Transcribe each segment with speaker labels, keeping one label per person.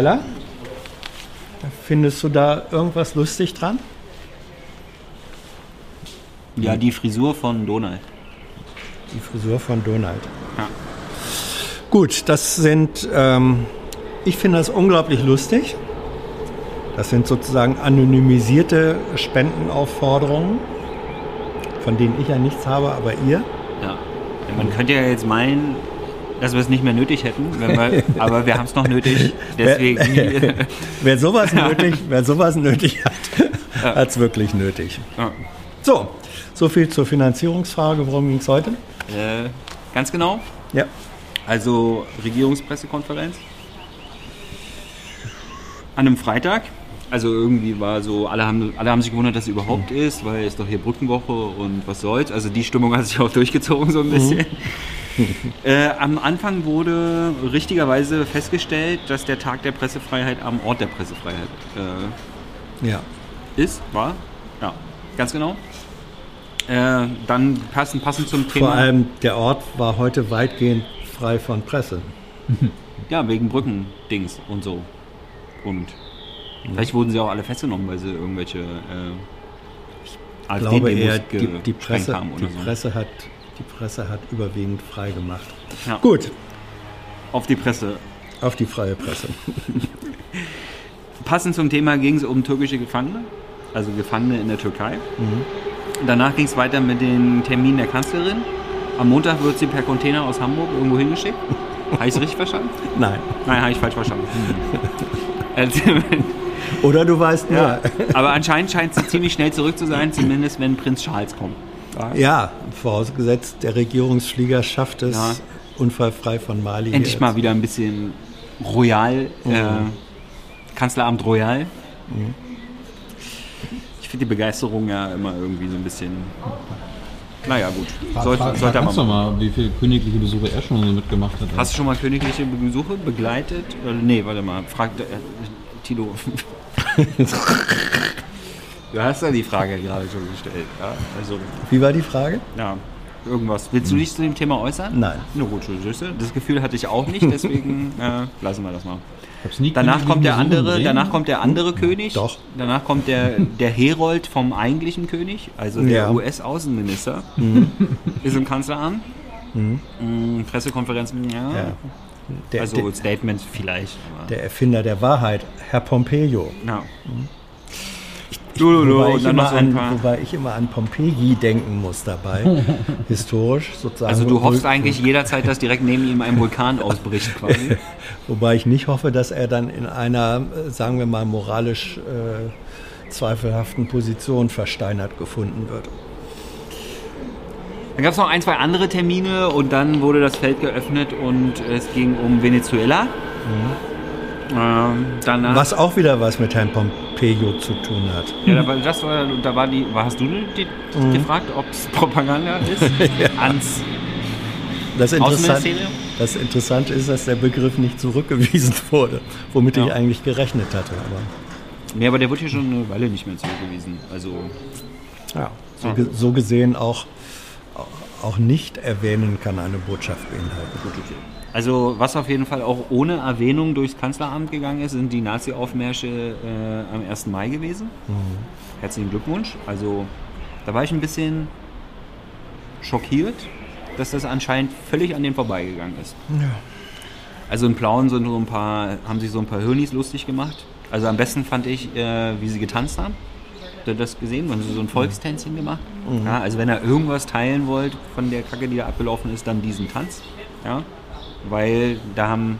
Speaker 1: Tyler. Findest du da irgendwas lustig dran?
Speaker 2: Ja, die Frisur von Donald.
Speaker 1: Die Frisur von Donald.
Speaker 2: Ja.
Speaker 1: Gut, das sind, ähm, ich finde das unglaublich lustig. Das sind sozusagen anonymisierte Spendenaufforderungen, von denen ich ja nichts habe, aber ihr.
Speaker 2: Ja. Man könnte ja jetzt meinen, dass wir es nicht mehr nötig hätten, wir, aber wir haben es noch nötig. Deswegen.
Speaker 1: Wer, wer sowas nötig, wer sowas nötig hat, hat es wirklich nötig.
Speaker 2: Ja.
Speaker 1: So, so viel zur Finanzierungsfrage. Worum ging es heute?
Speaker 2: Äh, ganz genau.
Speaker 1: Ja.
Speaker 2: Also Regierungspressekonferenz. An einem Freitag. Also irgendwie war so, alle haben, alle haben sich gewundert, dass es überhaupt ist, weil es doch hier Brückenwoche und was soll's. Also die Stimmung hat sich auch durchgezogen so ein bisschen. äh, am Anfang wurde richtigerweise festgestellt, dass der Tag der Pressefreiheit am Ort der Pressefreiheit äh,
Speaker 1: Ja.
Speaker 2: ist, war. Ja, ganz genau. Äh, dann passend, passend zum Thema.
Speaker 1: Vor allem der Ort war heute weitgehend frei von Presse.
Speaker 2: Ja, wegen Brückendings und so. Und vielleicht wurden sie auch alle festgenommen, weil sie irgendwelche äh,
Speaker 1: Ich glaube eher, die, die, Presse,
Speaker 2: haben
Speaker 1: die,
Speaker 2: oder so.
Speaker 1: Presse hat, die Presse hat überwiegend frei gemacht.
Speaker 2: Ja.
Speaker 1: Gut,
Speaker 2: Auf die Presse.
Speaker 1: auf die freie Presse.
Speaker 2: Passend zum Thema ging es um türkische Gefangene, also Gefangene in der Türkei. Danach ging es weiter mit den Terminen der Kanzlerin. Am Montag wird sie per Container aus Hamburg irgendwo hingeschickt. Habe ich es richtig verstanden?
Speaker 1: Nein.
Speaker 2: Nein, habe ich falsch verstanden. Also,
Speaker 1: Oder du weißt nur.
Speaker 2: ja. Aber anscheinend scheint sie ziemlich schnell zurück zu sein, zumindest wenn Prinz Charles kommt.
Speaker 1: Ja, vorausgesetzt, der Regierungsflieger schafft es
Speaker 2: Ja.
Speaker 1: unfallfrei von Mali.
Speaker 2: Endlich mal wieder ein bisschen royal, äh, Kanzleramt royal. Ich finde die Begeisterung ja immer irgendwie so ein bisschen. Naja, gut. Sollte,
Speaker 3: frag,
Speaker 2: sollte
Speaker 3: frag
Speaker 2: mal.
Speaker 3: mal, wie viele königliche Besuche er schon so mitgemacht hat.
Speaker 2: Hast du schon mal königliche Besuche begleitet? Äh, nee, warte mal. Frag äh, Tilo. du hast ja die Frage gerade schon gestellt. Ja? Also,
Speaker 1: Wie war die Frage?
Speaker 2: ja. Irgendwas. Willst du dich zu dem Thema äußern?
Speaker 1: Nein.
Speaker 2: Na gut, Süße. Das Gefühl hatte ich auch nicht, deswegen äh, lassen wir das mal. Danach kommt der andere, danach kommt der andere König.
Speaker 1: Doch.
Speaker 2: Danach kommt der, der Herold vom eigentlichen König, also der
Speaker 1: Ja.
Speaker 2: US-Außenminister, ist im Kanzleramt. Mm, Pressekonferenzen, ja.
Speaker 1: Ja. Der,
Speaker 2: also
Speaker 1: der,
Speaker 2: Statements vielleicht.
Speaker 1: Der Erfinder der Wahrheit, Herr Pompeo.
Speaker 2: ja.
Speaker 1: Wobei
Speaker 2: und
Speaker 1: ich, immer an, wobei ich immer an Pompeji denken muss dabei. Historisch sozusagen.
Speaker 2: Also du hoffst eigentlich jederzeit, dass direkt neben ihm ein Vulkan ausbricht quasi.
Speaker 1: Wobei ich nicht hoffe, dass er dann in einer, sagen wir mal, moralisch äh, zweifelhaften Position versteinert gefunden wird.
Speaker 2: Dann gab es noch ein, zwei andere Termine und dann wurde das Feld geöffnet und es ging um Venezuela. Ähm, danach,
Speaker 1: Was auch wieder was mit Herrn Pompeo zu tun hat.
Speaker 2: Ja, da war, das war, da war die, war, hast du die,
Speaker 1: Mhm.
Speaker 2: gefragt, ob es Propaganda ist? Ans
Speaker 1: Das, Interessant,
Speaker 2: Außenministerium?
Speaker 1: das Interessante ist, dass der Begriff nicht zurückgewiesen wurde, womit ich
Speaker 2: Ja.
Speaker 1: eigentlich gerechnet hatte. Aber
Speaker 2: Nee, aber der wird hier schon eine Weile nicht mehr zurückgewiesen. Also,
Speaker 1: ja, so,
Speaker 2: Ja.
Speaker 1: so gesehen auch, auch nicht erwähnen kann eine Botschaft beinhalten.
Speaker 2: gut, okay. Also, was auf jeden Fall auch ohne Erwähnung durchs Kanzleramt gegangen ist, sind die Nazi-Aufmärsche äh, am 1. Mai gewesen. Herzlichen Glückwunsch. Also, da war ich ein bisschen schockiert, dass das anscheinend völlig an dem vorbeigegangen ist. Also in Plauen sind so ein paar, haben sich so ein paar Hirnis lustig gemacht. Also am besten fand ich, äh, wie sie getanzt haben. Habt ihr das gesehen? Haben sie so ein Volkstänzchen gemacht? Ja, also wenn ihr irgendwas teilen wollt von der Kacke, die da abgelaufen ist, dann diesen Tanz. Ja? Weil da haben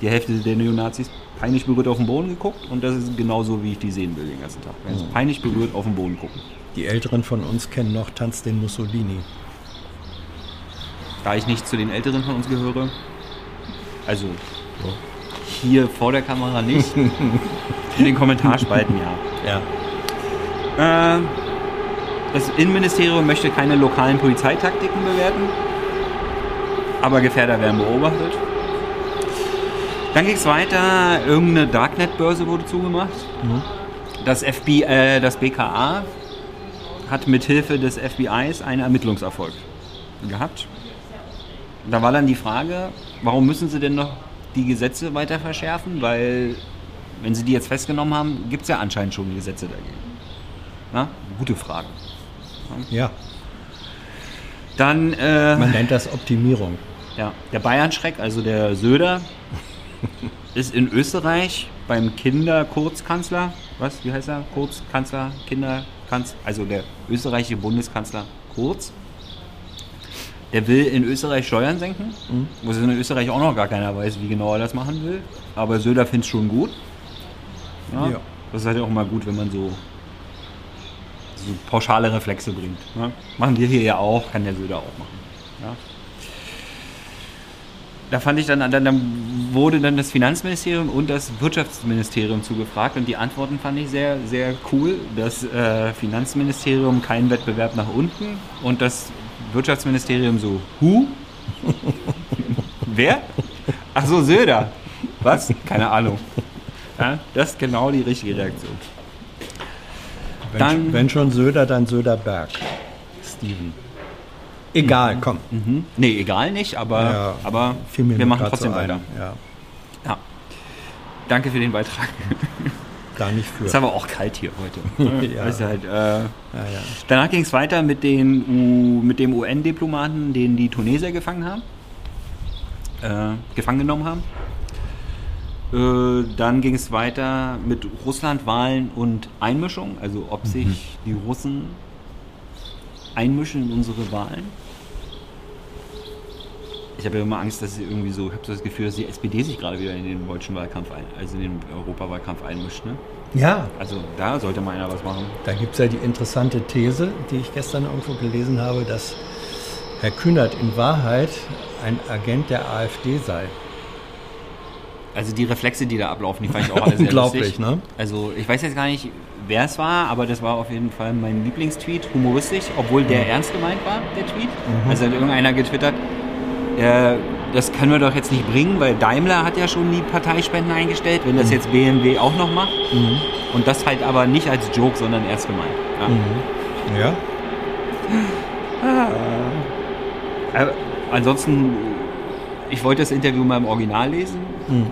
Speaker 2: die Hälfte der Neonazis peinlich berührt auf den Boden geguckt und das ist genauso, wie ich die sehen will den ganzen Tag. Wenn sie peinlich berührt auf den Boden gucken.
Speaker 1: Die Älteren von uns kennen noch Tanz den Mussolini.
Speaker 2: Da ich nicht zu den Älteren von uns gehöre, also hier vor der Kamera nicht, in den Kommentarspalten ja.
Speaker 1: Ja.
Speaker 2: Äh, das Innenministerium möchte keine lokalen Polizeitaktiken bewerten, aber Gefährder werden beobachtet. Dann ging es weiter, irgendeine Darknet-Börse wurde zugemacht. Das, FBI, äh, das BKA hat mithilfe des FBIs einen Ermittlungserfolg gehabt. Da war dann die Frage, warum müssen sie denn noch die Gesetze weiter verschärfen? Weil wenn sie die jetzt festgenommen haben, gibt es ja anscheinend schon Gesetze dagegen. Na, gute Frage.
Speaker 1: Ja,
Speaker 2: Dann äh,
Speaker 1: man nennt das Optimierung.
Speaker 2: Ja, der Bayern-Schreck, also der Söder, ist in Österreich beim Kinderkurzkanzler, was, wie heißt er? Kurzkanzler, Kinderkanzler, also der österreichische Bundeskanzler Kurz. Der will in Österreich Steuern senken, wo es in Österreich auch noch gar keiner weiß, wie genau er das machen will. Aber Söder findet es schon gut. Ja,
Speaker 1: Ja.
Speaker 2: Das ist halt auch mal gut, wenn man so, so pauschale Reflexe bringt. Ne? Machen wir hier ja auch, kann der Söder auch machen. Ja? Da fand ich dann, dann, dann wurde dann das Finanzministerium und das Wirtschaftsministerium zugefragt und die Antworten fand ich sehr, sehr cool. Das äh, Finanzministerium kein Wettbewerb nach unten und das Wirtschaftsministerium so, hu? Wer? Ach so, Söder. Was? Keine Ahnung. Ja, das ist genau die richtige Reaktion.
Speaker 1: Wenn,
Speaker 2: Dann-
Speaker 1: wenn schon Söder, dann Söderberg. Steven. Egal, komm.
Speaker 2: Mhm. Nee, egal nicht, aber,
Speaker 1: Ja,
Speaker 2: aber wir machen trotzdem
Speaker 1: so
Speaker 2: weiter.
Speaker 1: Ja,
Speaker 2: Ja. Danke für den Beitrag.
Speaker 1: da nicht für.
Speaker 2: Ist aber auch kalt hier heute.
Speaker 1: Ja.
Speaker 2: ist halt, äh,
Speaker 1: ja,
Speaker 2: danach ging es weiter mit, den U mit dem UN-Diplomaten, den die Tunesier gefangen haben. Äh, gefangen genommen haben. Äh, dann ging es weiter mit Russland-Wahlen und Einmischung, also ob sich die Russen einmischen in unsere Wahlen. Ich habe ja immer Angst, dass sie irgendwie so, ich habe so das Gefühl, dass die SPD sich gerade wieder in den deutschen Wahlkampf ein, also in den Europawahlkampf einmischt. Ne?
Speaker 1: ja,
Speaker 2: Also da sollte mal einer was machen.
Speaker 1: da gibt es ja die interessante These, die ich gestern irgendwo gelesen habe, dass Herr Kühnert in Wahrheit ein Agent der AfD sei.
Speaker 2: Also die Reflexe, die da ablaufen, die fand ich auch alle sehr
Speaker 1: Unglaublich,
Speaker 2: lustig.
Speaker 1: ne?
Speaker 2: Also ich weiß jetzt gar nicht, wer es war, aber das war auf jeden Fall mein Lieblingstweet, humoristisch, obwohl der ernst gemeint war, der Tweet. Also hat irgendeiner getwittert, äh, das können wir doch jetzt nicht bringen, weil Daimler hat ja schon die Parteispenden eingestellt, wenn das jetzt BMW auch noch macht. Und das halt aber nicht als Joke, sondern ernst gemeint. Ja.
Speaker 1: Ja?
Speaker 2: Aber ansonsten, ich wollte das Interview mal im Original lesen,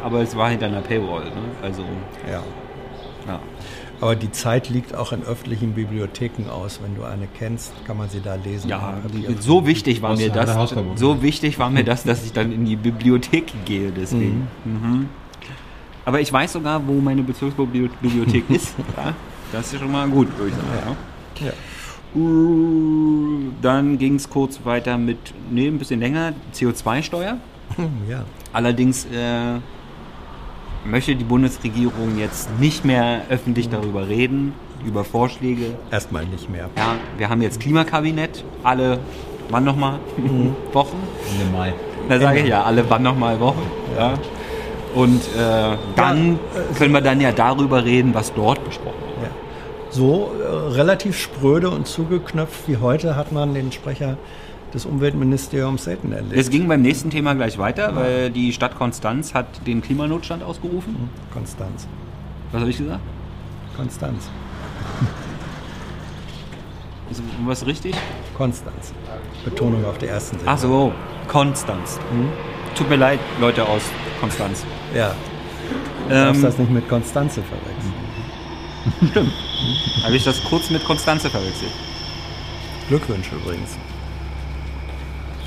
Speaker 2: aber es war hinter einer Paywall. Ne? Also,
Speaker 1: Ja.
Speaker 2: ja.
Speaker 1: Aber die Zeit liegt auch in öffentlichen Bibliotheken aus. Wenn du eine kennst, kann man sie da lesen.
Speaker 2: Ja, so wichtig war mir das. So wichtig war mir das, dass ich dann in die Bibliothek gehe. Deswegen. Mhm. Aber ich weiß sogar, wo meine Bezirksbibliothek ist. Ja, das ist schon mal gut, würde ich sagen. Ja.
Speaker 1: Ja.
Speaker 2: Uh, Dann ging es kurz weiter mit, nee, ein bisschen länger, CO2-Steuer.
Speaker 1: Hm, ja.
Speaker 2: Allerdings äh, möchte die Bundesregierung jetzt nicht mehr öffentlich darüber reden, über Vorschläge.
Speaker 1: Erstmal nicht mehr.
Speaker 2: Ja, wir haben jetzt Klimakabinett, alle, wann nochmal? Wochen?
Speaker 3: Ende Mai.
Speaker 2: Da sage ich ja, alle wann nochmal Wochen. Ja. Und äh, dann können wir dann ja darüber reden, was dort besprochen wird.
Speaker 1: Ja. So äh, relativ spröde und zugeknöpft wie heute hat man den Sprecher des Umweltministeriums selten erlebt.
Speaker 2: Es ging beim nächsten Thema gleich weiter, weil die Stadt Konstanz hat den Klimanotstand ausgerufen.
Speaker 1: Konstanz.
Speaker 2: Was habe ich gesagt?
Speaker 1: Konstanz.
Speaker 2: Ist was richtig?
Speaker 1: Konstanz. Betonung auf der ersten Seite.
Speaker 2: Ach so, Konstanz. Tut mir leid, Leute aus Konstanz.
Speaker 1: Ja. Du darfst
Speaker 2: Ähm,
Speaker 1: das nicht mit Konstanze verwechseln.
Speaker 2: habe ich das kurz mit Konstanze verwechselt.
Speaker 1: Glückwünsche übrigens.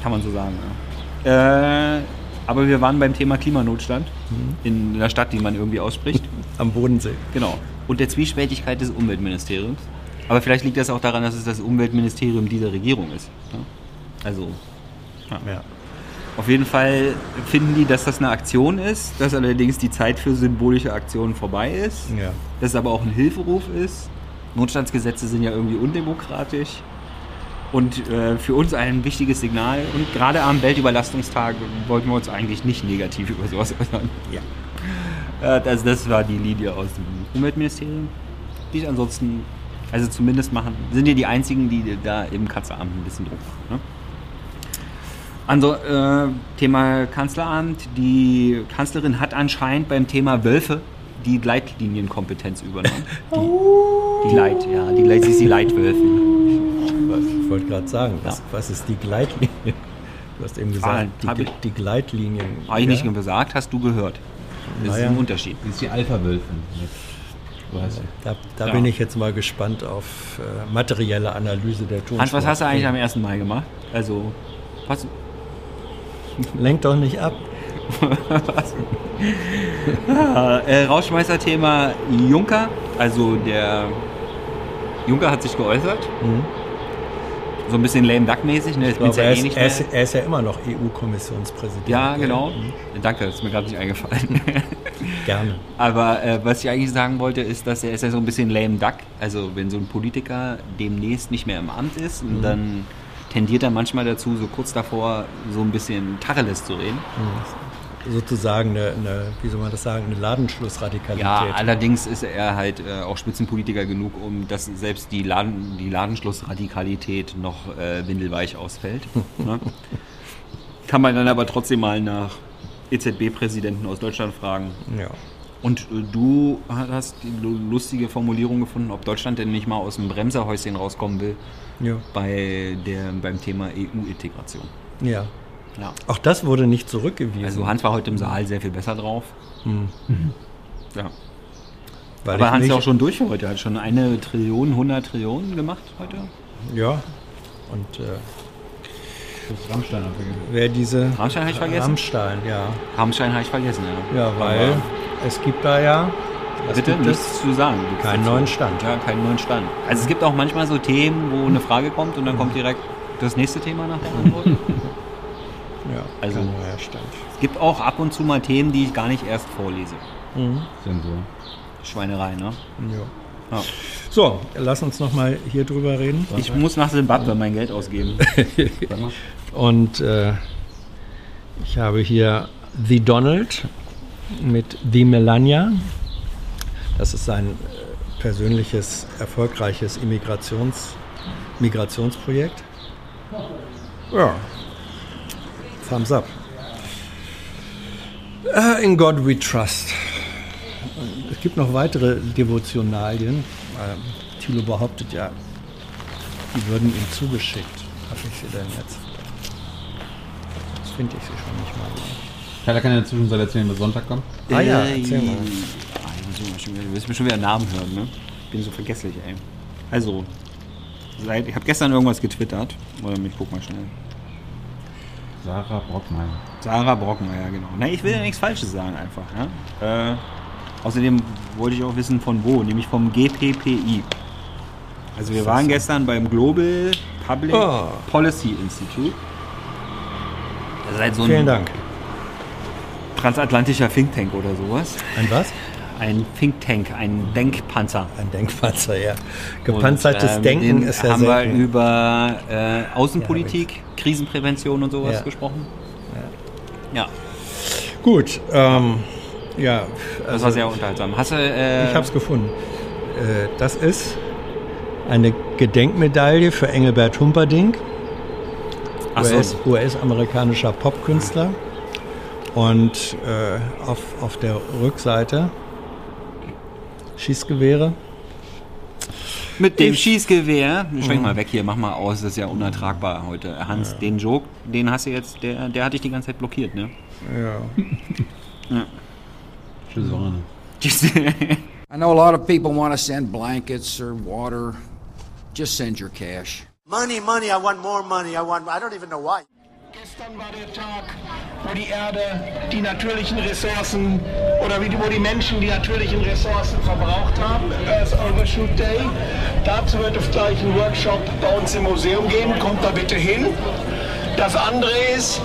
Speaker 2: Kann man so sagen, ja. Äh, aber wir waren beim Thema Klimanotstand in einer Stadt, die man irgendwie ausspricht.
Speaker 1: Am Bodensee.
Speaker 2: Genau. Und der Zwiespältigkeit des Umweltministeriums. Aber vielleicht liegt das auch daran, dass es das Umweltministerium dieser Regierung ist. ne? Also,
Speaker 1: Ja.
Speaker 2: auf jeden Fall finden die, dass das eine Aktion ist, dass allerdings die Zeit für symbolische Aktionen vorbei ist,
Speaker 1: Ja.
Speaker 2: dass es aber auch ein Hilferuf ist. Notstandsgesetze sind ja irgendwie undemokratisch. Und äh, für uns ein wichtiges Signal. Und gerade am Weltüberlastungstag wollten wir uns eigentlich nicht negativ über sowas äußern.
Speaker 1: Ja.
Speaker 2: Äh, das, das war die Linie aus dem Umweltministerium. Die ich ansonsten, also zumindest machen, sind ja die einzigen, die da im Kanzleramt ein bisschen Druck machen. Ne? Also, äh, Thema Kanzleramt. Die Kanzlerin hat anscheinend beim Thema Wölfe die Leitlinienkompetenz übernommen. Die, die Leit, ja, die, sie ist die Leitwölfin.
Speaker 1: Ich wollte gerade sagen, was,
Speaker 2: Ja.
Speaker 1: was ist die Gleitlinie? Du hast eben
Speaker 2: Ah,
Speaker 1: gesagt,
Speaker 2: hab
Speaker 1: die,
Speaker 2: ich-
Speaker 1: die Gleitlinien.
Speaker 2: Habe ich nicht
Speaker 1: ja?
Speaker 2: gesagt, hast du gehört. Das
Speaker 1: Naja.
Speaker 2: ist ein Unterschied.
Speaker 3: Das ist die Alpha-Wölfin.
Speaker 1: Da, da
Speaker 2: Ja.
Speaker 1: bin ich jetzt mal gespannt auf äh, materielle Analyse der Tonspur.
Speaker 2: Hans, was hast du eigentlich am 1. Mai gemacht? Also, was?
Speaker 1: Lenk doch nicht ab.
Speaker 2: Äh, Rauschmeißer-Thema Juncker. Also der Juncker hat sich geäußert. So ein bisschen lame duck mäßig. Ne?
Speaker 1: Mhm. Ich glaube,
Speaker 2: ja
Speaker 1: er,
Speaker 2: eh
Speaker 1: ist,
Speaker 2: nicht
Speaker 1: er, ist, er ist ja immer noch EU-Kommissionspräsident.
Speaker 2: Ja, genau.
Speaker 1: Mhm.
Speaker 2: Danke, das ist mir gerade nicht eingefallen.
Speaker 1: Gerne.
Speaker 2: Aber äh, was ich eigentlich sagen wollte, ist, dass er ist ja so ein bisschen lame duck. Also wenn so ein Politiker demnächst nicht mehr im Amt ist,
Speaker 1: Mhm.
Speaker 2: dann tendiert er manchmal dazu, so kurz davor so ein bisschen Tacheles zu reden.
Speaker 1: Sozusagen eine, eine, wie soll man das sagen, eine Ladenschlussradikalität.
Speaker 2: Ja, allerdings ist er halt äh, auch Spitzenpolitiker genug, um dass selbst die, Laden, die Ladenschlussradikalität noch äh, windelweich ausfällt. ne? Kann man dann aber trotzdem mal nach EZB-Präsidenten aus Deutschland fragen.
Speaker 1: ja.
Speaker 2: Und äh, du hast die lu- lustige Formulierung gefunden, ob Deutschland denn nicht mal aus dem Bremserhäuschen rauskommen will
Speaker 1: Ja.
Speaker 2: bei der, beim Thema EU-Integration.
Speaker 1: ja.
Speaker 2: Ja.
Speaker 1: Auch das wurde nicht zurückgewiesen.
Speaker 2: Also Hans war heute im Saal sehr viel besser drauf. Ja.
Speaker 1: weil
Speaker 2: Aber Hans ist auch schon durch für heute. Er hat schon eine Trillion, 100 Trillionen gemacht heute.
Speaker 1: Ja. Und äh,
Speaker 3: Rammstein abgegeben.
Speaker 1: wer diese.
Speaker 2: Rammstein habe ich vergessen?
Speaker 1: Rammstein, ja.
Speaker 2: Rammstein habe ich vergessen, ja.
Speaker 1: Ja, weil
Speaker 2: Aber
Speaker 1: es gibt da ja.
Speaker 2: Bitte nichts zu sagen.
Speaker 1: Keinen neuen Stand.
Speaker 2: Ja, keinen neuen Stand. Also es gibt auch manchmal so Themen, wo eine Frage kommt und dann kommt direkt das nächste Thema nach der Antwort.
Speaker 1: Ja,
Speaker 2: Also-
Speaker 1: Stand.
Speaker 2: es gibt auch ab und zu mal Themen, die ich gar nicht erst vorlese.
Speaker 3: Sensor.
Speaker 2: Schweinerei, ne?
Speaker 1: Ja.
Speaker 2: Ja.
Speaker 1: So, lass uns noch mal hier drüber reden.
Speaker 2: Ich muss nach Simbabwe mein Geld ausgeben.
Speaker 1: Und äh, ich habe hier The Donald mit The Melania. Das ist sein äh, persönliches, erfolgreiches Immigrations, Migrationsprojekt. Ja, Thumbs up. Äh, In God we trust. Es gibt noch weitere Devotionalien. Ähm, Thilo behauptet ja, die würden ihm zugeschickt. Habe ich sie denn jetzt? Jetzt finde ich sie schon nicht mal.
Speaker 3: Keiner kann in der Zwischenzeit erzählen, bis Sonntag kommt.
Speaker 1: Ah ja, erzähl mal.
Speaker 2: Du willst mir schon wieder Namen hören, ne? Ich bin so vergesslich, ey. Also, seit, ich habe gestern irgendwas getwittert. Oder ich guck mal schnell.
Speaker 3: Sarah Brockmeier.
Speaker 2: Sarah Brockmeier, genau. Na, ich will ja nichts Falsches sagen einfach. Ja? Äh, außerdem wollte ich auch wissen von wo, nämlich vom GPPI. Also wir waren gestern beim Global Public
Speaker 1: Oh.
Speaker 2: Policy Institute. Das ist halt so ein
Speaker 1: Vielen Dank.
Speaker 2: transatlantischer Think Tank oder sowas.
Speaker 1: Ein was?
Speaker 2: Ein Think Tank, ein Denkpanzer.
Speaker 1: Ein Denkpanzer, ja. Gepanzertes
Speaker 2: Und, ähm,
Speaker 1: Denken
Speaker 2: den
Speaker 1: ist ja
Speaker 2: haben wir
Speaker 1: selten.
Speaker 2: über äh, Außenpolitik, Krisenprävention und sowas
Speaker 1: Ja.
Speaker 2: gesprochen. Ja,
Speaker 1: Gut, ähm, ja.
Speaker 2: das
Speaker 1: also
Speaker 2: war sehr unterhaltsam. Hast du, äh,
Speaker 1: Ich habe es gefunden. Äh, das ist eine Gedenkmedaille für Engelbert Humperdinck,
Speaker 2: ach so,
Speaker 1: US US-amerikanischer Popkünstler. Und äh, auf, auf der Rückseite Schießgewehre.
Speaker 2: mit dem
Speaker 1: ich-
Speaker 2: Schießgewehr. Schwenk mal weg hier, mach mal aus, das ist ja unertragbar heute. Hans, den Joke, den hast du jetzt, der, der hat dich die ganze Zeit blockiert, ne?
Speaker 1: Ja.
Speaker 3: Schöne Sonne.
Speaker 4: I know a lot of people want to send blankets or water. Just send your cash.
Speaker 5: Money, money, I want more money. I want, I don't even know why.
Speaker 6: Gestern war der Tag, wo die Erde die natürlichen Ressourcen oder wo die Menschen die natürlichen Ressourcen verbraucht haben. Earth Overshoot Day. Dazu wird es gleich einen Workshop bei uns im Museum geben. Kommt da bitte hin. Das andere ist,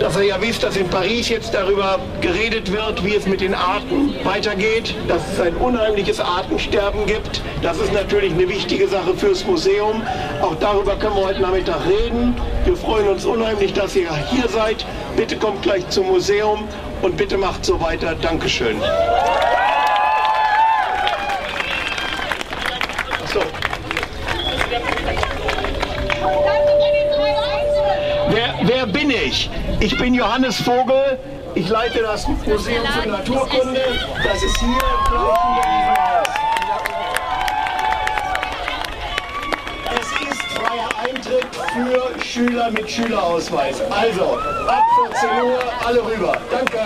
Speaker 6: dass ihr ja wisst, dass in Paris jetzt darüber geredet wird, wie es mit den Arten weitergeht, dass es ein unheimliches Artensterben gibt. Das ist natürlich eine wichtige Sache fürs Museum. Auch darüber können wir heute Nachmittag reden. Wir freuen uns unheimlich, dass ihr hier seid. Bitte kommt gleich zum Museum und bitte macht so weiter. Dankeschön. Wer, bin ich? Ich bin Johannes Vogel. Ich leite das Museum für Naturkunde. Das ist hier gleich. Es ist freier Eintritt für Schüler mit Schülerausweis. Also, ab 14 Uhr alle rüber. Danke.